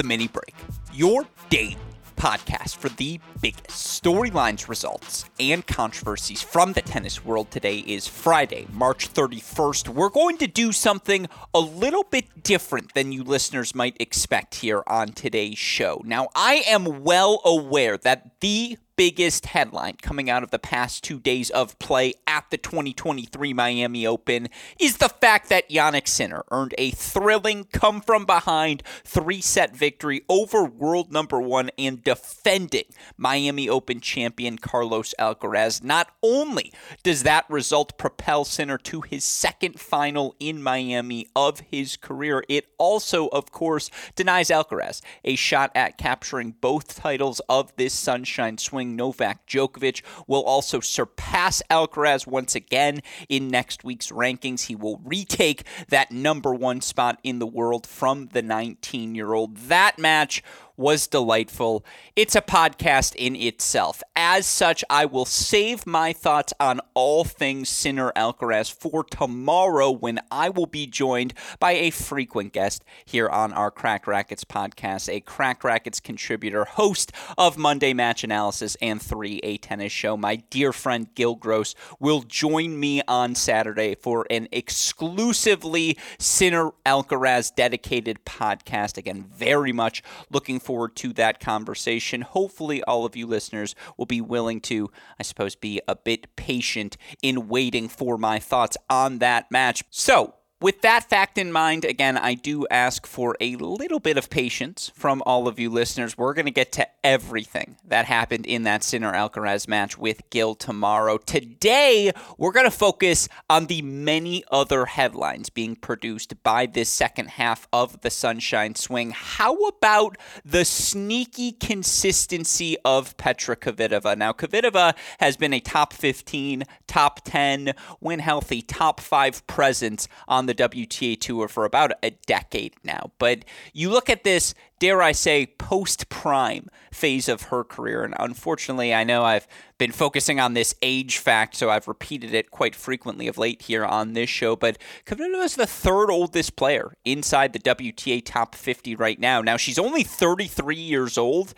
the mini break, your date podcast for the biggest storylines, results, and controversies from the tennis world. Today is Friday, March 31st. We're going to do something a little bit different than you listeners might expect here on today's show. Now, I am well aware that the biggest headline coming out of the past two days of play at the 2023 Miami Open is the fact that Jannik Sinner earned a thrilling come from behind three set victory over world number one and defending Miami Open champion Carlos Alcaraz. Not only does that result propel Sinner to his second final in Miami of his career, it also, of course, denies Alcaraz a shot at capturing both titles of this Sunshine Swing Novak Djokovic will also surpass Alcaraz once again in next week's rankings. He will retake that number one spot in the world from the 19 year old. That match was delightful. It's a podcast in itself. As such, I will save my thoughts on all things Sinner Alcaraz for tomorrow when I will be joined by a frequent guest here on our Cracked Racquets podcast, a Cracked Racquets contributor, host of Monday Match Analysis and 3A Tennis Show. My dear friend Gil Gross will join me on Saturday for an exclusively Sinner Alcaraz dedicated podcast. Again, very much looking forward forward to that conversation. Hopefully, all of you listeners will be willing to, I suppose, be a bit patient in waiting for my thoughts on that match. So, with that fact in mind, again, I do ask for a little bit of patience from all of you listeners. We're going to get to everything that happened in that Sinner Alcaraz match with Gil tomorrow. Today, we're going to focus on the many other headlines being produced by this second half of the Sunshine Swing. How about the sneaky consistency of Petra Kvitova? Now, Kvitova has been a top 15, top 10, when healthy, top 5 presence on the WTA Tour for about a decade now. But you look at this, dare I say, post prime phase of her career. And unfortunately, I know I've been focusing on this age fact, so I've repeated it quite frequently of late here on this show. But Kvitova is the third oldest player inside the WTA top 50 right now. Now, she's only 33 years old.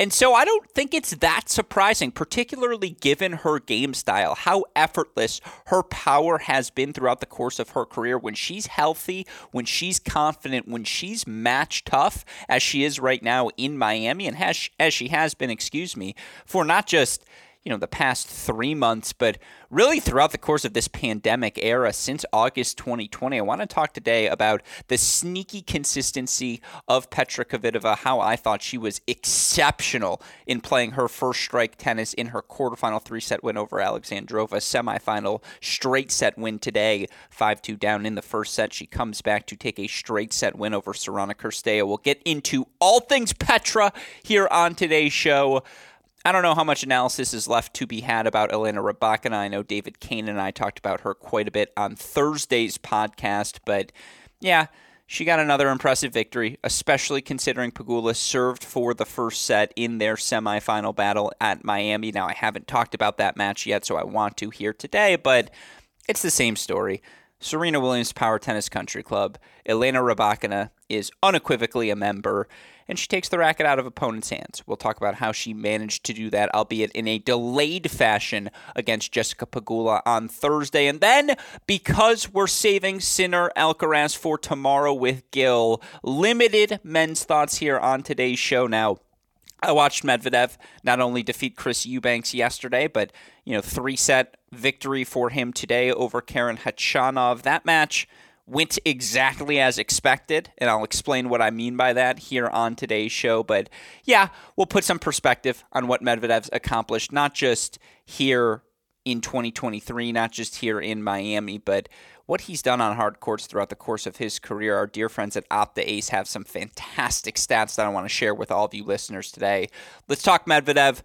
And so I don't think it's that surprising, particularly given her game style, how effortless her power has been throughout the course of her career. When she's healthy, when she's confident, when she's match tough, as she is right now in Miami, and has, as she has been, excuse me, for not just you know the past three months, but really throughout the course of this pandemic era since August 2020. I want to talk today about the sneaky consistency of Petra Kvitova, how I thought she was exceptional in playing her first strike tennis in her quarterfinal three set win over Alexandrova, semifinal straight set win today, 5 2 down in the first set. She comes back to take a straight set win over Sorana Cirstea. We'll get into all things Petra here on today's show. I don't know how much analysis is left to be had about Elena Rybakina. I know David Kane and I talked about her quite a bit on Thursday's podcast, but yeah, she got another impressive victory, especially considering Pegula served for the first set in their semifinal battle at Miami. Now, I haven't talked about that match yet, so I want to here today, but it's the same story. Serena Williams Power Tennis Country Club. Elena Rybakina is unequivocally a member and she takes the racket out of opponents' hands. We'll talk about how she managed to do that, albeit in a delayed fashion against Jessica Pegula on Thursday. And then, because we're saving Sinner Alcaraz for tomorrow with Gil, limited men's thoughts here on today's show now. I watched Medvedev not only defeat Chris Eubanks yesterday, but you know, three set victory for him today over Karen Khachanov. That match went exactly as expected, and I'll explain what I mean by that here on today's show. But yeah, we'll put some perspective on what Medvedev's accomplished, not just here in 2023, not just here in Miami, but what he's done on hard courts throughout the course of his career. Our dear friends at Opta Ace have some fantastic stats that I want to share with all of you listeners today. Let's talk Medvedev.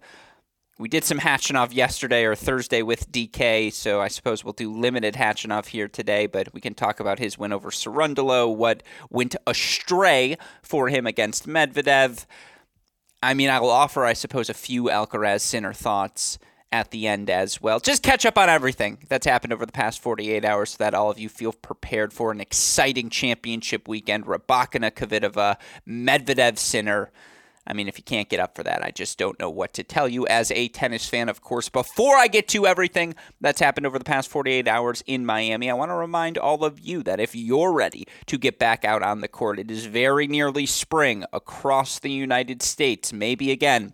We did some Khachanov yesterday or Thursday with DK, so I suppose we'll do limited Khachanov here today, but we can talk about his win over Cerundolo, what went astray for him against Medvedev. I mean, I will offer, I suppose, a few Alcaraz Sinner thoughts at the end as well. Just catch up on everything that's happened over the past 48 hours so that all of you feel prepared for an exciting championship weekend. Rybakina, Kvitova, Medvedev, Sinner. I mean, if you can't get up for that, I just don't know what to tell you as a tennis fan, of course. Before I get to everything that's happened over the past 48 hours in Miami, I want to remind all of you that if you're ready to get back out on the court, it is very nearly spring across the United States. Maybe again,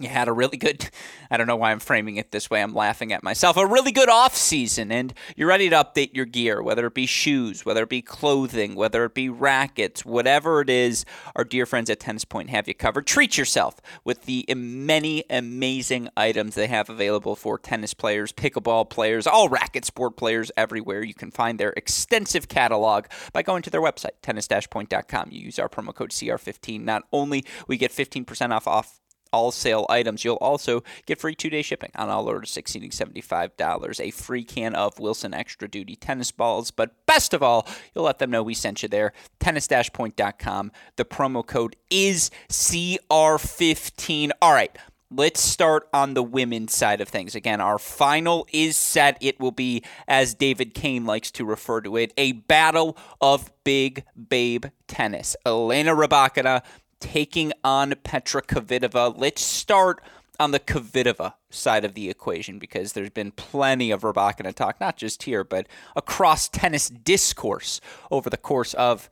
you had a really good i don't know why i'm framing it this way i'm laughing at myself a really good off season. And you're ready to update your gear whether it be shoes whether it be clothing whether it be rackets whatever it is our dear friends at tennis point have you covered. Treat yourself with the many amazing items they have available for tennis players pickleball players all racket sport players everywhere. You can find their extensive catalog by going to their website tennis-point.com you use our promo code cr15 not only we get 15% off off all sale items. You'll also get free two day shipping on all orders exceeding $75, a free can of Wilson Extra Duty tennis balls. But best of all, you'll let them know we sent you there. Tennis point.com. The promo code is CR15. All right. Let's start on the women's side of things. Again, our final is set. It will be, as David Kane likes to refer to it, a battle of big babe tennis. Elena Rybakina taking on Petra Kvitova. Let's start on the Kvitova side of the equation because there's been plenty of Rybakina talk, not just here, but across tennis discourse over the course of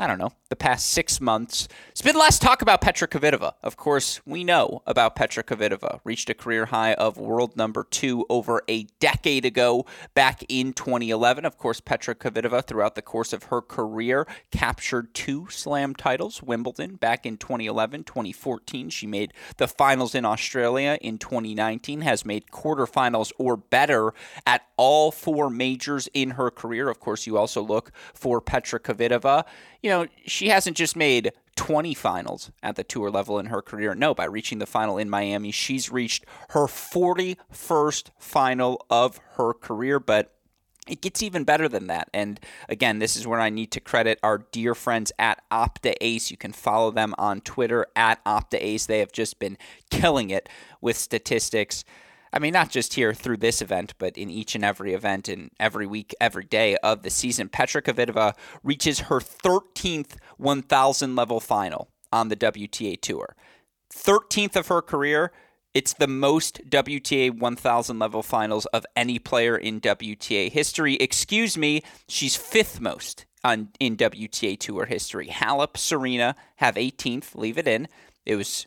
I don't know, the past six months. It's been less talk about Petra Kvitova. Of course, we know about Petra Kvitova. Reached a career high of world number two over a decade ago, back in 2011. Of course, Petra Kvitova, throughout the course of her career, captured two slam titles. Wimbledon back in 2011, 2014. She made the finals in Australia in 2019, has made quarterfinals or better at all four majors in her career. Of course, you also look for Petra Kvitova you know, she hasn't just made 20 finals at the tour level in her career. No, by reaching the final in Miami, she's reached her 41st final of her career, but it gets even better than that. And again, this is where I need to credit our dear friends at Opta Ace. You can follow them on Twitter at Opta Ace. They have just been killing it with statistics. I mean, not just here through this event, but in each and every event and every week, every day of the season. Petra Kvitova reaches her 13th 1,000 level final on the WTA Tour. 13th of her career. It's the most WTA 1000 level finals of any player in WTA history. Excuse me, she's fifth most on, in WTA Tour history. Halep, Serena have 18th, leave it in. It was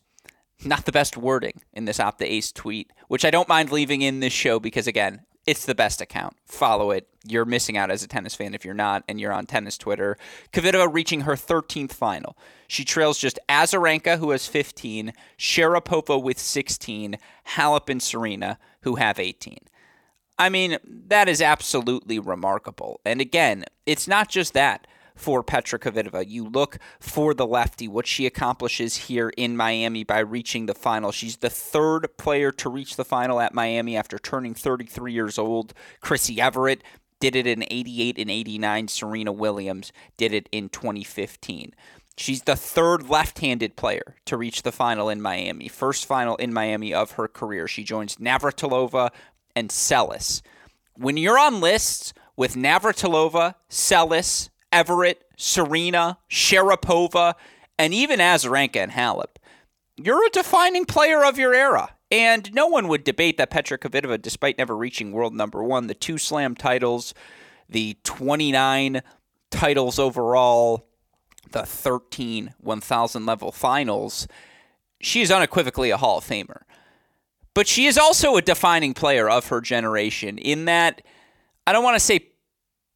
not the best wording in this Opta Ace tweet, which I don't mind leaving in this show because, again, it's the best account. Follow it. You're missing out as a tennis fan if you're not, and you're on tennis Twitter. Kvitova reaching her 13th final. She trails just Azarenka, who has 15, Sharapova with 16, Halep and Serena, who have 18. I mean, that is absolutely remarkable. And again, it's not just that for Petra Kvitova. You look for the lefty, what she accomplishes here in Miami by reaching the final. She's the third player to reach the final at Miami after turning 33 years old. Chrissie Evert did it in 88 and 89. Serena Williams did it in 2015. She's the third left handed player to reach the final in Miami. First final in Miami of her career. She joins Navratilova and Seles. When you're on lists with Navratilova, Seles, Evert, Serena, Sharapova, and even Azarenka and Halep. You're a defining player of your era. And no one would debate that Petra Kvitova, despite never reaching world number one, the two slam titles, the 29 titles overall, the 13 1,000 level finals, she is unequivocally a Hall of Famer. But she is also a defining player of her generation in that I don't want to say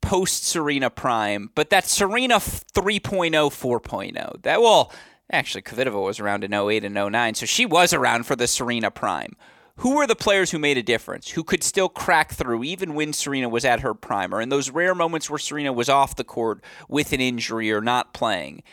post Serena Prime, but that Serena 3.0, 4.0. That well, actually Kvitova was around in 08 and 09, so she was around for the Serena Prime. Who were the players who made a difference, who could still crack through even when Serena was at her prime, or in those rare moments where Serena was off the court with an injury or not playing?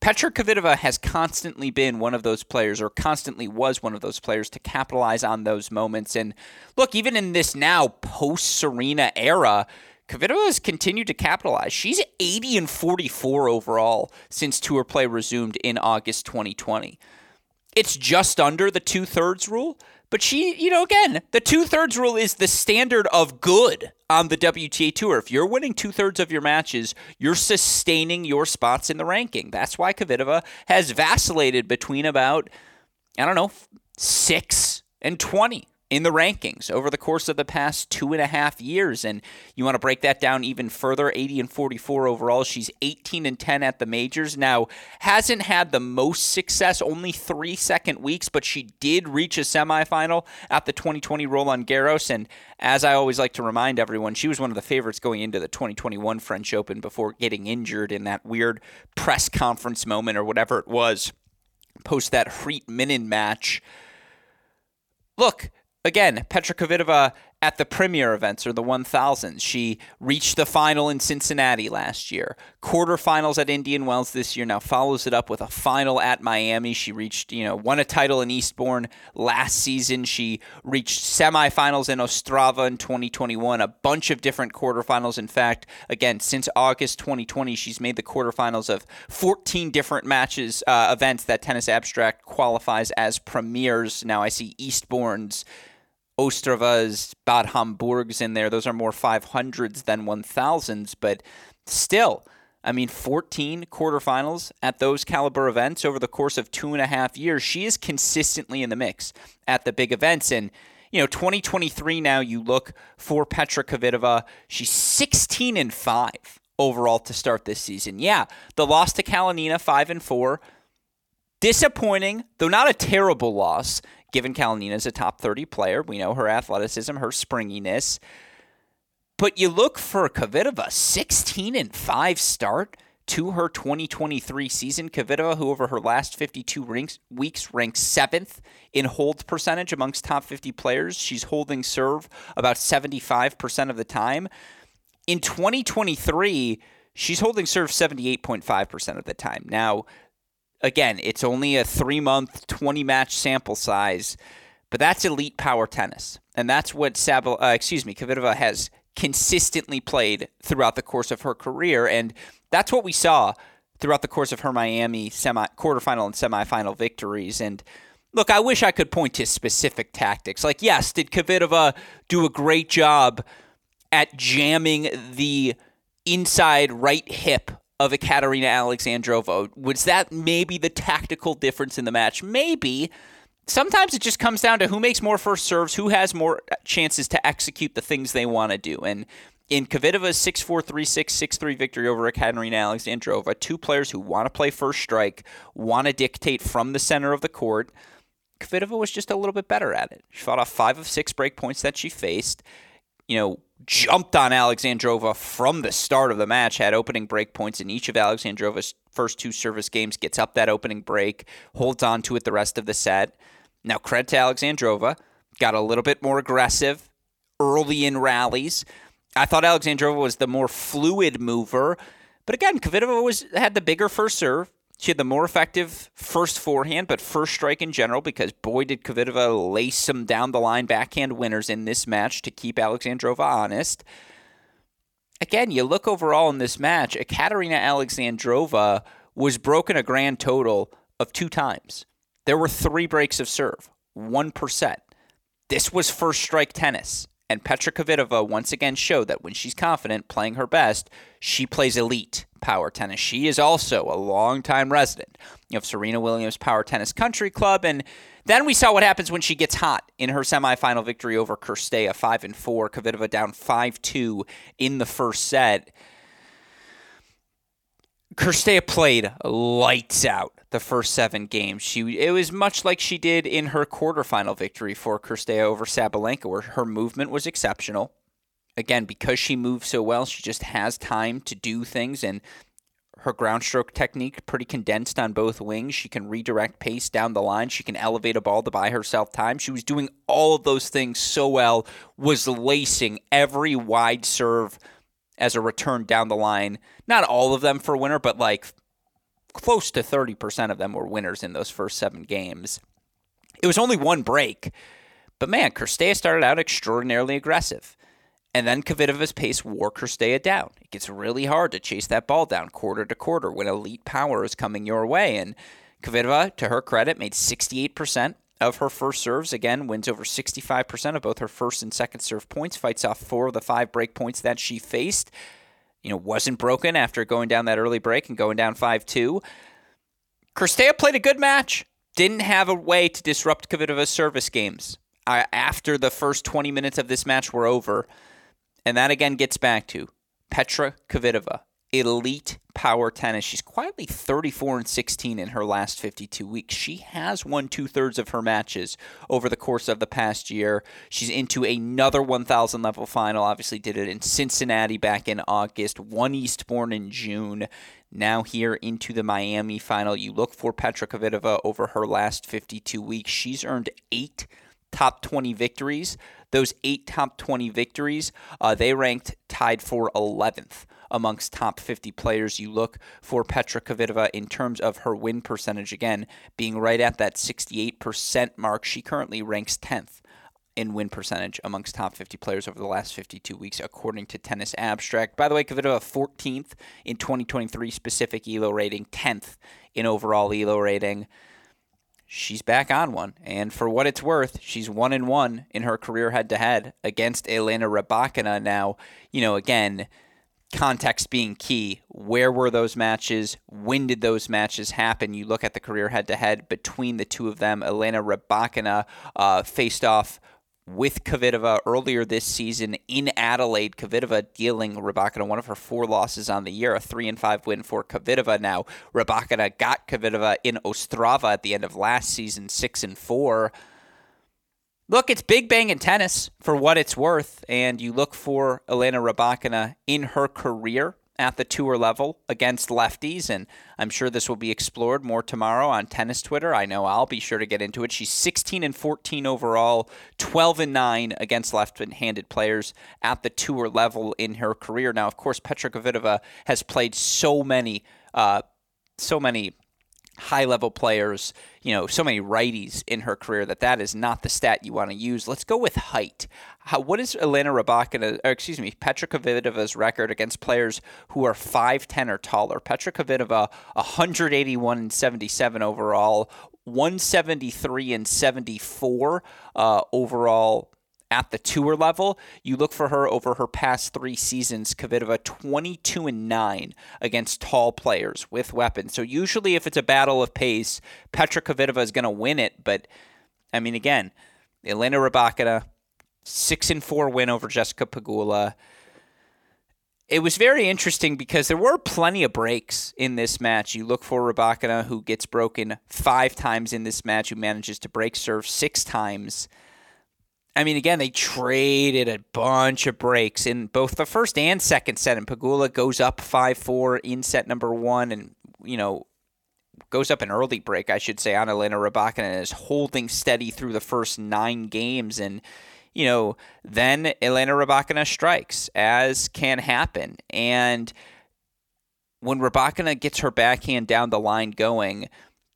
Petra Kvitova has constantly been one of those players, or constantly was one of those players, to capitalize on those moments. And look, even in this now post Serena era, Kvitova has continued to capitalize. She's 80 and 44 overall since tour play resumed in August 2020. It's just under the two thirds rule, But she, you know, again, the two thirds rule is the standard of good on the WTA Tour. If you're winning two thirds of your matches, you're sustaining your spots in the ranking. That's why Kvitova has vacillated between about, I don't know, six and 20 in the rankings over the course of the past two and a half years. And you want to break that down even further 80 and 44 overall. She's 18 and 10 at the majors. Now, hasn't had the most success, only three second weeks, but she did reach a semifinal at the 2020 Roland Garros. And as I always like to remind everyone, she was one of the favorites going into the 2021 French Open before getting injured in that weird press conference moment or whatever it was post that Greet Minnen match. Look, again, Petra Kvitova at the premier events or the 1000s. She reached the final in Cincinnati last year, quarterfinals at Indian Wells this year. Now follows it up with a final at Miami. She reached, you know, won a title in Eastbourne last season. She reached semifinals in Ostrava in 2021, a bunch of different quarterfinals. In fact, again, since August 2020, she's made the quarterfinals of 14 different matches, uh, events that Tennis Abstract qualifies as premiers. Now I see Eastbourne's Ostravas, Bad Hamburgs in there. Those are more 500s than 1000s, but still, I mean, 14 quarterfinals at those caliber events over the course of two and a half years. She is consistently in the mix at the big events. And, you know, 2023 now, you look for Petra Kvitova. She's 16 and 5 overall to start this season. Yeah, the loss to Kalinina, 5 and 4. Disappointing, though not a terrible loss given Kalinina is a top 30 player. We know her athleticism, her springiness. But you look for Kvitova, 16 and 5 start to her 2023 season. Kvitova, who over her last 52 ranks, weeks ranks seventh in hold percentage amongst top 50 players. She's holding serve about 75% of the time. In 2023, she's holding serve 78.5% of the time. Now, again, it's only a three month, 20 match sample size, but that's elite power tennis. And that's what Sabal, uh, excuse me, Kvitova has consistently played throughout the course of her career. And that's what we saw throughout the course of her Miami semi quarterfinal and semifinal victories. And look, I wish I could point to specific tactics. Like, yes, did Kvitova do a great job at jamming the inside right hip of Ekaterina Alexandrova. Was that maybe the tactical difference in the match? Maybe. Sometimes it just comes down to who makes more first serves, who has more chances to execute the things they want to do. And in Kvitova's 6 4 3 6 6 3 victory over Ekaterina Alexandrova, two players who want to play first strike, want to dictate from the center of the court. Kvitova was just a little bit better at it. She fought off five of six break points that she faced. You know, jumped on Alexandrova from the start of the match, had opening break points in each of Alexandrova's first two service games, gets up that opening break, holds on to it the rest of the set. Now, credit to Alexandrova, got a little bit more aggressive early in rallies. I thought Alexandrova was the more fluid mover, but again, Kvitova was had the bigger first serve, she had the more effective first forehand, but first strike in general, because boy, did Kvitova lace some down the line backhand winners in this match to keep Alexandrova honest. Again, you look overall in this match, Ekaterina Alexandrova was broken a grand total of two times. There were three breaks of serve, 1%. This was first strike tennis. And Petra Kvitova once again showed that when she's confident playing her best, she plays elite power tennis. She is also a longtime resident of Serena Williams Power Tennis Country Club. And then we saw what happens when she gets hot in her semifinal victory over Cirstea, 5 and 4. Kvitova down 5 2 in the first set. Cirstea played lights out the first seven games. She it was much like she did in her quarterfinal victory for Cirstea over Sabalenka, where her movement was exceptional. Again, because she moves so well, she just has time to do things and her ground stroke technique pretty condensed on both wings. She can redirect pace down the line. She can elevate a ball to buy herself time. She was doing all of those things so well, was lacing every wide serve as a return down the line. Not all of them for winner, but like close to 30% of them were winners in those first seven games. It was only one break, but man, Cirstea started out extraordinarily aggressive. And then Kvitova's pace wore Cirstea down. It gets really hard to chase that ball down quarter to quarter when elite power is coming your way. And Kvitova, to her credit, made 68% of her first serves. Again, wins over 65% of both her first and second serve points, fights off four of the five break points that she faced. You know, wasn't broken after going down that early break and going down 5 2. Cirstea played a good match. Didn't have a way to disrupt Kvitova's service games uh, after the first 20 minutes of this match were over. And that again gets back to Petra Kvitova elite power tennis. She's quietly 34 and 16 in her last 52 weeks. She has won two thirds of her matches over the course of the past year. She's into another 1,000 level final. Obviously, did it in Cincinnati back in August, won Eastbourne in June. Now here into the Miami final. You look for Petra Kvitova over her last 52 weeks. She's earned eight top 20 victories. Those eight top 20 victories, uh, they ranked tied for 11th amongst top 50 players. You look for Petra Kvitova in terms of her win percentage, again, being right at that 68% mark. She currently ranks 10th in win percentage amongst top 50 players over the last 52 weeks, according to Tennis Abstract. By the way, Kvitova 14th in 2023 specific ELO rating, 10th in overall ELO rating. She's back on one, and for what it's worth, she's one and one in her career head to head against Elena Rybakina. Now, you know, again, context being key. Where were those matches? When did those matches happen? You look at the career head to head between the two of them. Elena Rybakina uh, faced off with Kvitova earlier this season in Adelaide. Kvitova dealing Rybakina one of her four losses on the year, a three and five win for Kvitova. Now Rybakina got Kvitova in Ostrava at the end of last season, six and four. Look, it's big bang in tennis for what it's worth, and you look for Elena Rybakina in her career at the tour level against lefties, and I'm sure this will be explored more tomorrow on tennis Twitter. I know I'll be sure to get into it. She's 16 and 14 overall, 12 and 9 against left-handed players at the tour level in her career. Now, of course, Petra Kvitova has played so many, uh, so many high level players, you know, so many righties in her career that that is not the stat you want to use. Let's go with height. How, what is Elena Rybakina, or excuse me, Petra Kvitova's record against players who are 5'10 or taller? Petra Kvitova, 181 and 77 overall, 173 and 74 uh, overall at the tour level. You look for her over her past three seasons. Kvitova 22 and 9 against tall players with weapons. So usually, if it's a battle of pace, Petra Kvitova is going to win it. But I mean, again, Elena Rybakina, six and four win over Jessica Pegula. It was very interesting because there were plenty of breaks in this match. You look for Rybakina, who gets broken five times in this match, who manages to break serve six times. I mean, again, they traded a bunch of breaks in both the first and second set, and Pegula goes up 5 4 in set number one, and, you know, goes up an early break, I should say, on Elena Rybakina and is holding steady through the first nine games. And, you know, then Elena Rybakina strikes, as can happen. And when Rybakina gets her backhand down the line going,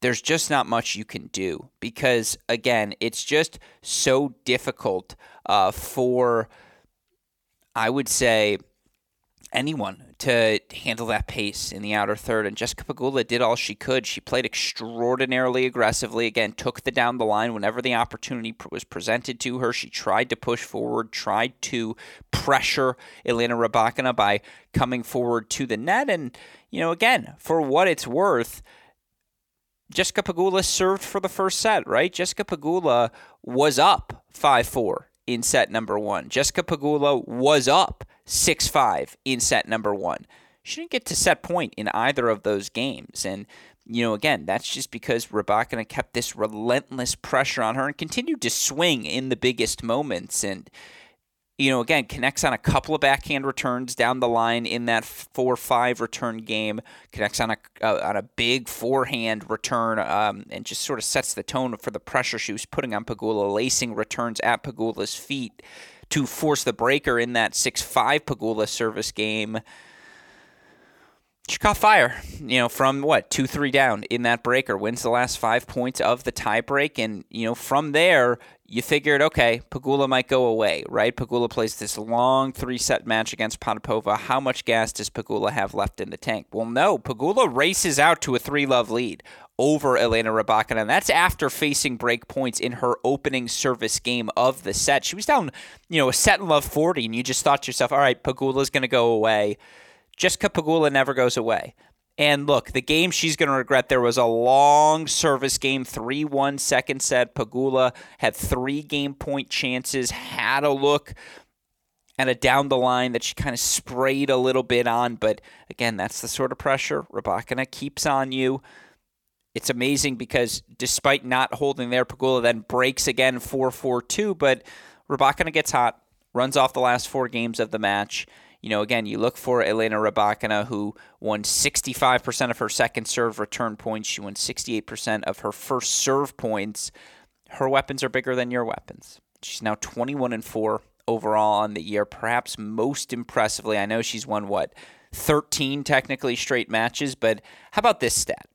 there's just not much you can do because again it's just so difficult uh, for i would say anyone to handle that pace in the outer third. And jessica pegula did all she could. She played extraordinarily aggressively. Again took the down the line whenever the opportunity was presented to her. She tried to push forward tried to pressure elena rybakina by coming forward to the net. And you know again for what it's worth Jessica Pegula served for the first set, right? Jessica Pegula was up 5 4 in set number one. Jessica Pegula was up 6 5 in set number one. She didn't get to set point in either of those games. And, you know, again, that's just because Rybakina kept this relentless pressure on her and continued to swing in the biggest moments. And, you know, again, connects on a couple of backhand returns down the line in that four-five return game. Connects on a uh, on a big forehand return, um, and just sort of sets the tone for the pressure she was putting on Pegula, lacing returns at Pegula's feet to force the breaker in that six-five Pegula service game. She caught fire, you know, from what two three down in that breaker, wins the last five points of the tiebreak, and you know from there you figured, okay, Pegula might go away, right? Pegula plays this long three set match against Potapova. How much gas does Pegula have left in the tank? Well, no. Pegula races out to a three love lead over Elena Rybakina. And that's after facing break points in her opening service game of the set. She was down, you know, a set and love 40, and you just thought to yourself, all right, Pegula's going to go away. Jessica Pegula never goes away. And look, the game she's going to regret, there was a long service game, 3 1 second set. Pegula had three game point chances, had a look at a down the line that she kind of sprayed a little bit on. But again, that's the sort of pressure Rybakina keeps on you. It's amazing because despite not holding there, Pegula then breaks again 4 4 2. But Rybakina gets hot, runs off the last four games of the match you know, again, you look for Elena Rybakina, who won 65% of her second serve return points. She won 68% of her first serve points. Her weapons are bigger than your weapons. She's now 21 and 4 overall on the year. Perhaps most impressively, I know she's won what 13 technically straight matches, but how about this stat?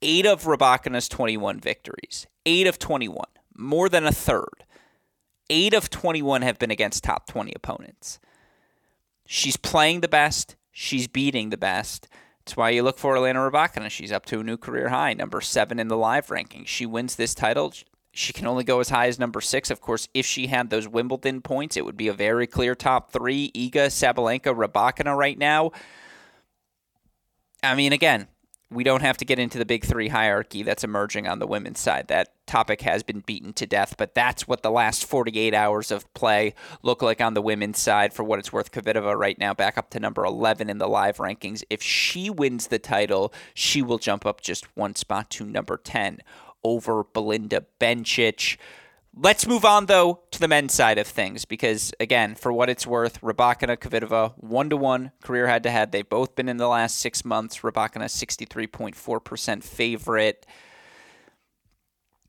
Eight of Rybakina's 21 victories, eight of 21, more than a third. Eight of 21 have been against top 20 opponents. She's playing the best. She's beating the best. That's why you look for Elena Rybakina. She's up to a new career high, number seven in the live ranking. She wins this title. She can only go as high as number six. Of course, if she had those Wimbledon points, it would be a very clear top three. Iga, Sabalenka, Rybakina right now. I mean, again, we don't have to get into the big three hierarchy that's emerging on the women's side. That topic has been beaten to death, but that's what the last 48 hours of play look like on the women's side. For what it's worth, Kvitova right now back up to number 11 in the live rankings. If she wins the title, she will jump up just one spot to number 10 over Belinda Bencic. Let's move on though to the men's side of things because again, for what it's worth, Rybakina Kvitova one to one career head to head. They've both been in the last six months. Rybakina sixty three point four percent favorite.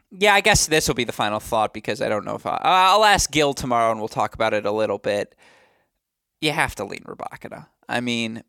Yeah, I guess this will be the final thought because I don't know if I, I'll ask Gil tomorrow and we'll talk about it a little bit. You have to lean Rybakina. I mean,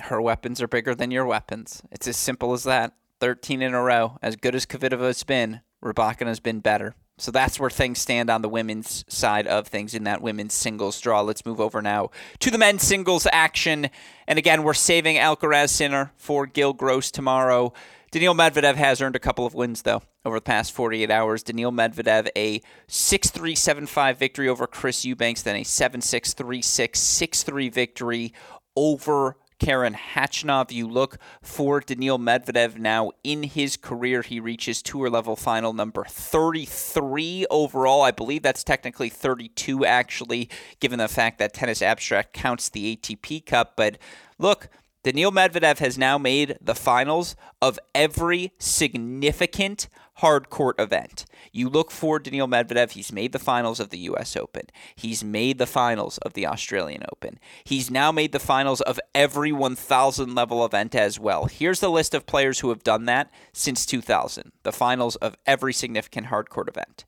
her weapons are bigger than your weapons. It's as simple as that. 13 in a row. As good as Kvitova's been, Rybakina's been better. So that's where things stand on the women's side of things in that women's singles draw. Let's move over now to the men's singles action. And again, we're saving Alcaraz Sinner for Gil Gross tomorrow. Daniil Medvedev has earned a couple of wins, though, over the past 48 hours. Daniil Medvedev, a 6 3 7 5 victory over Chris Eubanks, then a 7 6 3 6 6 3 victory over Karen Khachanov. You look for Daniil Medvedev now in his career. He reaches tour level final number 33 overall. I believe that's technically 32, actually, given the fact that Tennis Abstract counts the ATP Cup. But look, Daniil Medvedev has now made the finals of every significant hard court event. You look for Daniil Medvedev, he's made the finals of the US Open. He's made the finals of the Australian Open. He's now made the finals of every 1000 level event as well. Here's the list of players who have done that since 2000. The finals of every significant hard court event.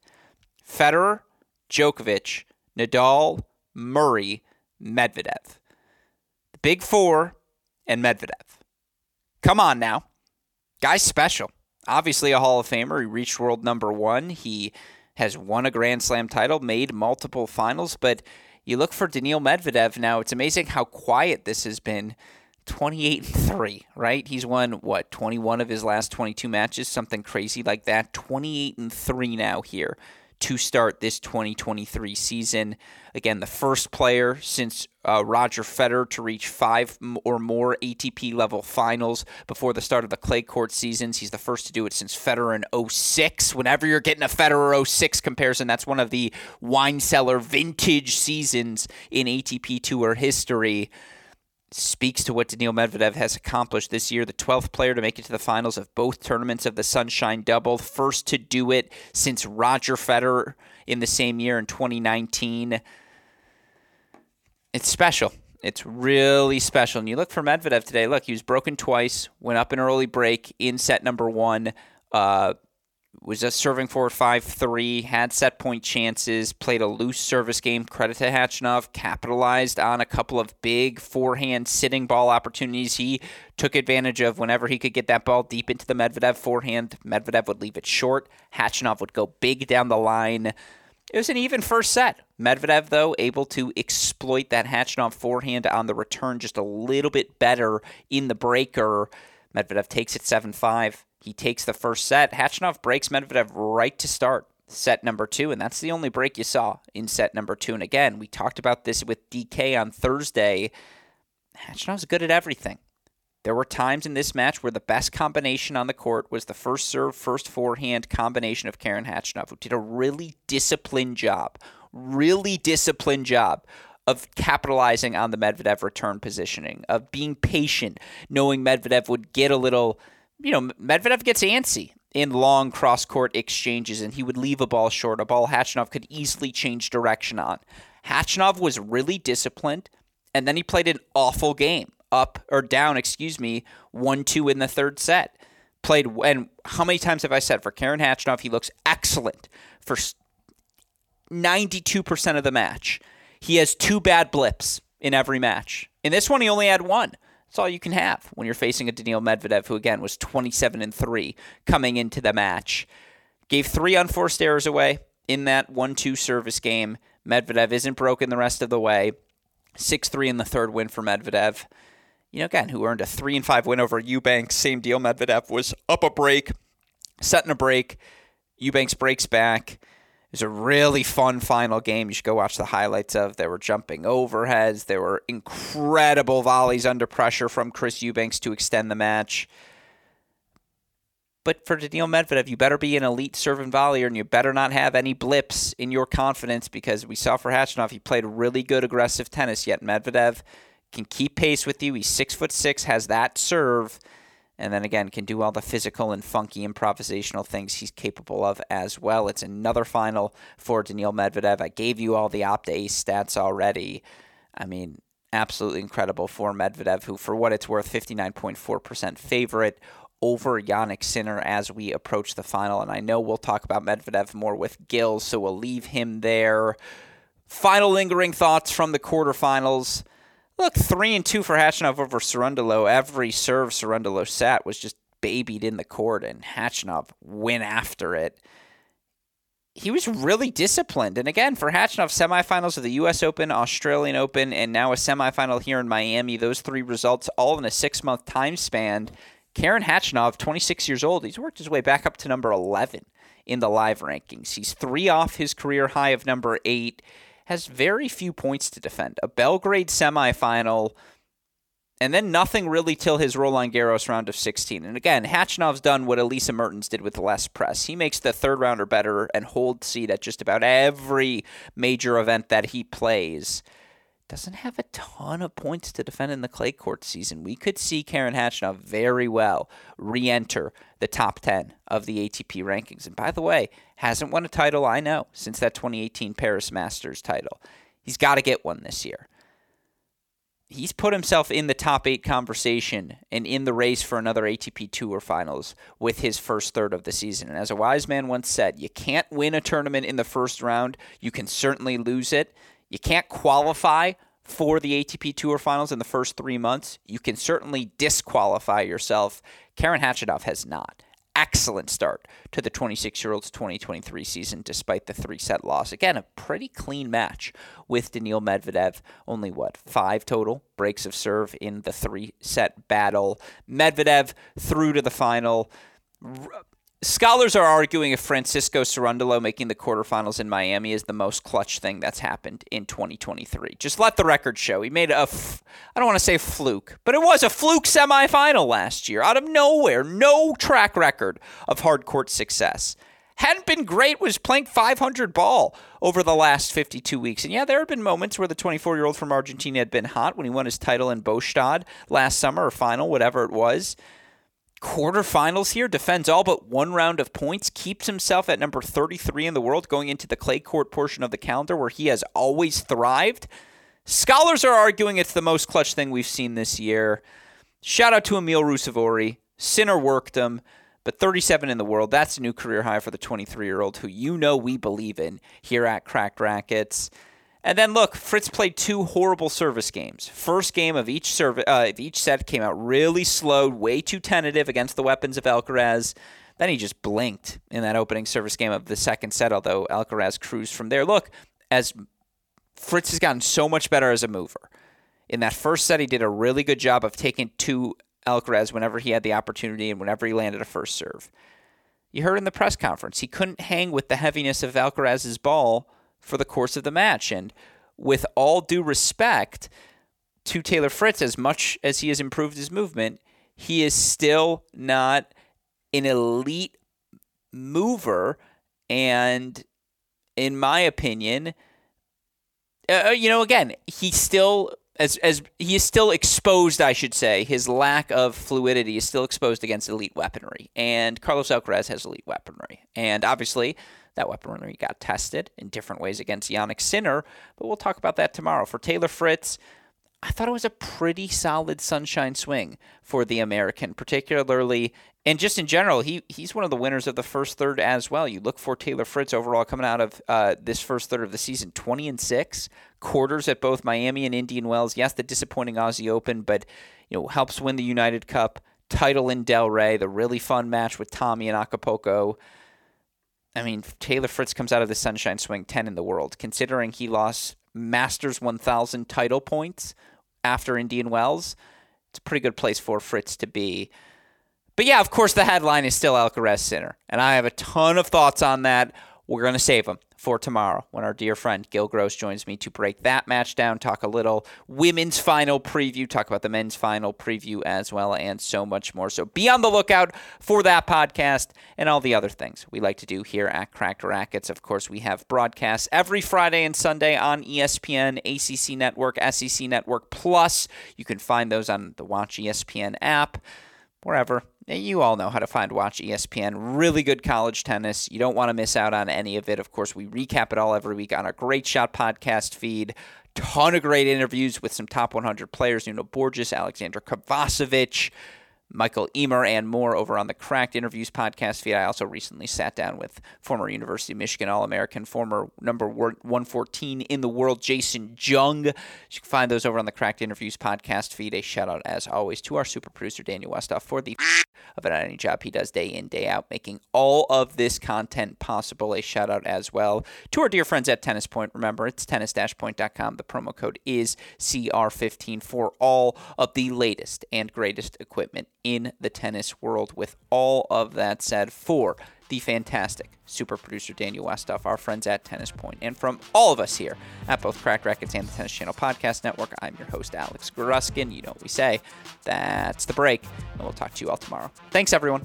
Federer, Djokovic, Nadal, Murray, Medvedev. The big 4 and Medvedev. Come on now. Guy's special obviously a Hall of Famer. He reached world number one. He has won a Grand Slam title, made multiple finals, but you look for Daniil Medvedev now. It's amazing how quiet this has been. 28 and 3, right? He's won what, 21 of his last 22 matches, something crazy like that. 28 and 3 now here to start this 2023 season. Again, the first player since uh, Roger Federer to reach five or more ATP level finals before the start of the clay court seasons. He's the first to do it since Federer in 06. Whenever you're getting a Federer 06 comparison, that's one of the wine cellar vintage seasons in ATP Tour history speaks to what Daniil Medvedev has accomplished this year. The 12th player to make it to the finals of both tournaments of the Sunshine Double, first to do it since Roger Federer in the same year in 2019. It's special. It's really special. And you look for Medvedev today. Look, he was broken twice, went up an early break in set number one. Uh, was just serving for 5 3, had set point chances, played a loose service game. Credit to Khachanov, capitalized on a couple of big forehand sitting ball opportunities. He took advantage of whenever he could get that ball deep into the Medvedev forehand. Medvedev would leave it short. Khachanov would go big down the line. It was an even first set. Medvedev, though, able to exploit that Khachanov forehand on the return just a little bit better in the breaker. Medvedev takes it 7 5. He takes the first set. Khachanov breaks Medvedev right to start set number two, and that's the only break you saw in set number two. And again, we talked about this with DK on Thursday. Khachanov's good at everything. There were times in this match where the best combination on the court was the first serve, first forehand combination of Karen Khachanov, who did a really disciplined job, really disciplined job of capitalizing on the Medvedev return positioning, of being patient, knowing Medvedev would get a little, you know, Medvedev gets antsy in long cross court exchanges and he would leave a ball short, a ball Khachanov could easily change direction on. Khachanov was really disciplined, and then he played an awful game, up or down, excuse me, 1 2 in the third set. Played, and how many times have I said for Karen Khachanov, he looks excellent for 92% of the match. He has two bad blips in every match. In this one, he only had one. That's all you can have when you're facing a Daniil Medvedev, who again was 27 and three coming into the match. Gave three unforced errors away in that one-two service game. Medvedev isn't broken the rest of the way. Six three in the third win for Medvedev. You know, again, who earned a three and five win over Eubanks. Same deal. Medvedev was up a break, setting a break. Eubanks breaks back it was a really fun final game. You should go watch the highlights of. There were jumping overheads. There were incredible volleys under pressure from Chris Eubanks to extend the match. But for Daniil Medvedev, you better be an elite serve and volleyer, and you better not have any blips in your confidence because we saw for Khachanov, he played really good aggressive tennis. Yet Medvedev can keep pace with you. He's six foot six, has that serve and then again can do all the physical and funky improvisational things he's capable of as well. It's another final for Daniil Medvedev. I gave you all the Opta Ace stats already. I mean, absolutely incredible for Medvedev, who, for what it's worth, 59.4% favorite over Jannik Sinner as we approach the final. And I know we'll talk about Medvedev more with Gil, so we'll leave him there. Final lingering thoughts from the quarterfinals. Look, three and two for Khachanov over Cerundolo. Every serve Cerundolo sat was just babied in the court, and Khachanov went after it. He was really disciplined. And again, for Khachanov, semifinals of the U.S. Open, Australian Open, and now a semifinal here in Miami, those three results all in a six month time span. Karen Khachanov, 26 years old, he's worked his way back up to number 11 in the live rankings. He's three off his career high of number eight has very few points to defend. A Belgrade semifinal, and then nothing really till his Roland Garros round of 16. And again, Khachanov's done what Elise Mertens did with less press. He makes the third rounder better and holds seat at just about every major event that he plays doesn't have a ton of points to defend in the clay court season. We could see Karen Khachanov very well re enter the top 10 of the ATP rankings. And by the way, hasn't won a title, I know, since that 2018 Paris Masters title. He's got to get one this year. He's put himself in the top eight conversation and in the race for another ATP Tour finals with his first third of the season. And as a wise man once said, you can't win a tournament in the first round. You can certainly lose it. You can't qualify for the ATP Tour Finals in the first three months. You can certainly disqualify yourself. Karen Khachanov has not. Excellent start to the 26 year old's 2023 season despite the three set loss. Again, a pretty clean match with Daniil Medvedev. Only what, five total breaks of serve in the three set battle. Medvedev through to the final. Scholars are arguing if Francisco Cerundolo making the quarterfinals in Miami is the most clutch thing that's happened in 2023. Just let the record show. He made a, f- I don't want to say fluke, but it was a fluke semifinal last year out of nowhere. No track record of hard court success. Hadn't been great, was playing 500 ball over the last 52 weeks. And yeah, there had been moments where the 24 year old from Argentina had been hot when he won his title in Båstad last summer or final, whatever it was quarterfinals here, defends all but one round of points, keeps himself at number 33 in the world going into the clay court portion of the calendar where he has always thrived. Scholars are arguing it's the most clutch thing we've seen this year. Shout out to Emil Ruusuvuori. Sinner worked him, but 37 in the world, that's a new career high for the 23 year old who you know we believe in here at Cracked Racquets. And then look, Fritz played two horrible service games. First game of each uh, each set came out really slow, way too tentative against the weapons of Alcaraz. Then he just blinked in that opening service game of the second set, although Alcaraz cruised from there. Look, as Fritz has gotten so much better as a mover. In that first set, he did a really good job of taking to Alcaraz whenever he had the opportunity and whenever he landed a first serve. You heard in the press conference, he couldn't hang with the heaviness of Alcaraz's ball for the course of the match. And with all due respect to Taylor Fritz, as much as he has improved his movement, he is still not an elite mover. And in my opinion, uh, uh, you know, again, he still as as he is still exposed, I should say, his lack of fluidity is still exposed against elite weaponry, and Carlos Alcaraz has elite weaponry, and obviously that weaponry got tested in different ways against Jannik Sinner, but we'll talk about that tomorrow. For Taylor Fritz, I thought it was a pretty solid sunshine swing for the American, particularly and just in general, he he's one of the winners of the first third as well. You look for Taylor Fritz overall coming out of uh, this first third of the season, twenty and six quarters at both Miami and Indian Wells. Yes, the disappointing Aussie Open, but you know helps win the United Cup title in Delray. The really fun match with Tommy and Acapulco. I mean, Taylor Fritz comes out of the Sunshine Swing ten in the world, considering he lost Masters one thousand title points after Indian Wells. It's a pretty good place for Fritz to be. But yeah, of course, the headline is still Alcaraz Sinner. And I have a ton of thoughts on that. We're going to save them for tomorrow when our dear friend Gil Gross joins me to break that match down, talk a little women's final preview, talk about the men's final preview as well, and so much more. So be on the lookout for that podcast and all the other things we like to do here at Cracked Racquets. Of course, we have broadcasts every Friday and Sunday on ESPN, ACC Network, SEC Network Plus. You can find those on the Watch ESPN app, wherever you all know how to find Watch ESPN. Really good college tennis. You don't want to miss out on any of it. Of course, we recap it all every week on our Great Shot podcast feed. Ton of great interviews with some top 100 players. Nuno Borges, Alexander Kovacevic, Michael Mmoh, and more over on the Cracked Interviews podcast feed. I also recently sat down with former University of Michigan All American, former number 114 in the world, Jason Jung. You can find those over on the Cracked Interviews podcast feed. A shout out, as always, to our super producer, Daniel Westoff, for the of any job he does day in, day out, making all of this content possible. A shout out as well to our dear friends at Tennis Point. Remember, it's tennis-point.com. The promo code is CR15 for all of the latest and greatest equipment in the tennis world. With all of that said, for the fantastic super producer Daniel Westoff, our friends at Tennis Point, and from all of us here at both Crack Racquets and the Tennis Channel Podcast Network, I'm your host, Alex Gruskin. You know what we say. That's the break, and we'll talk to you all tomorrow. Thanks, everyone.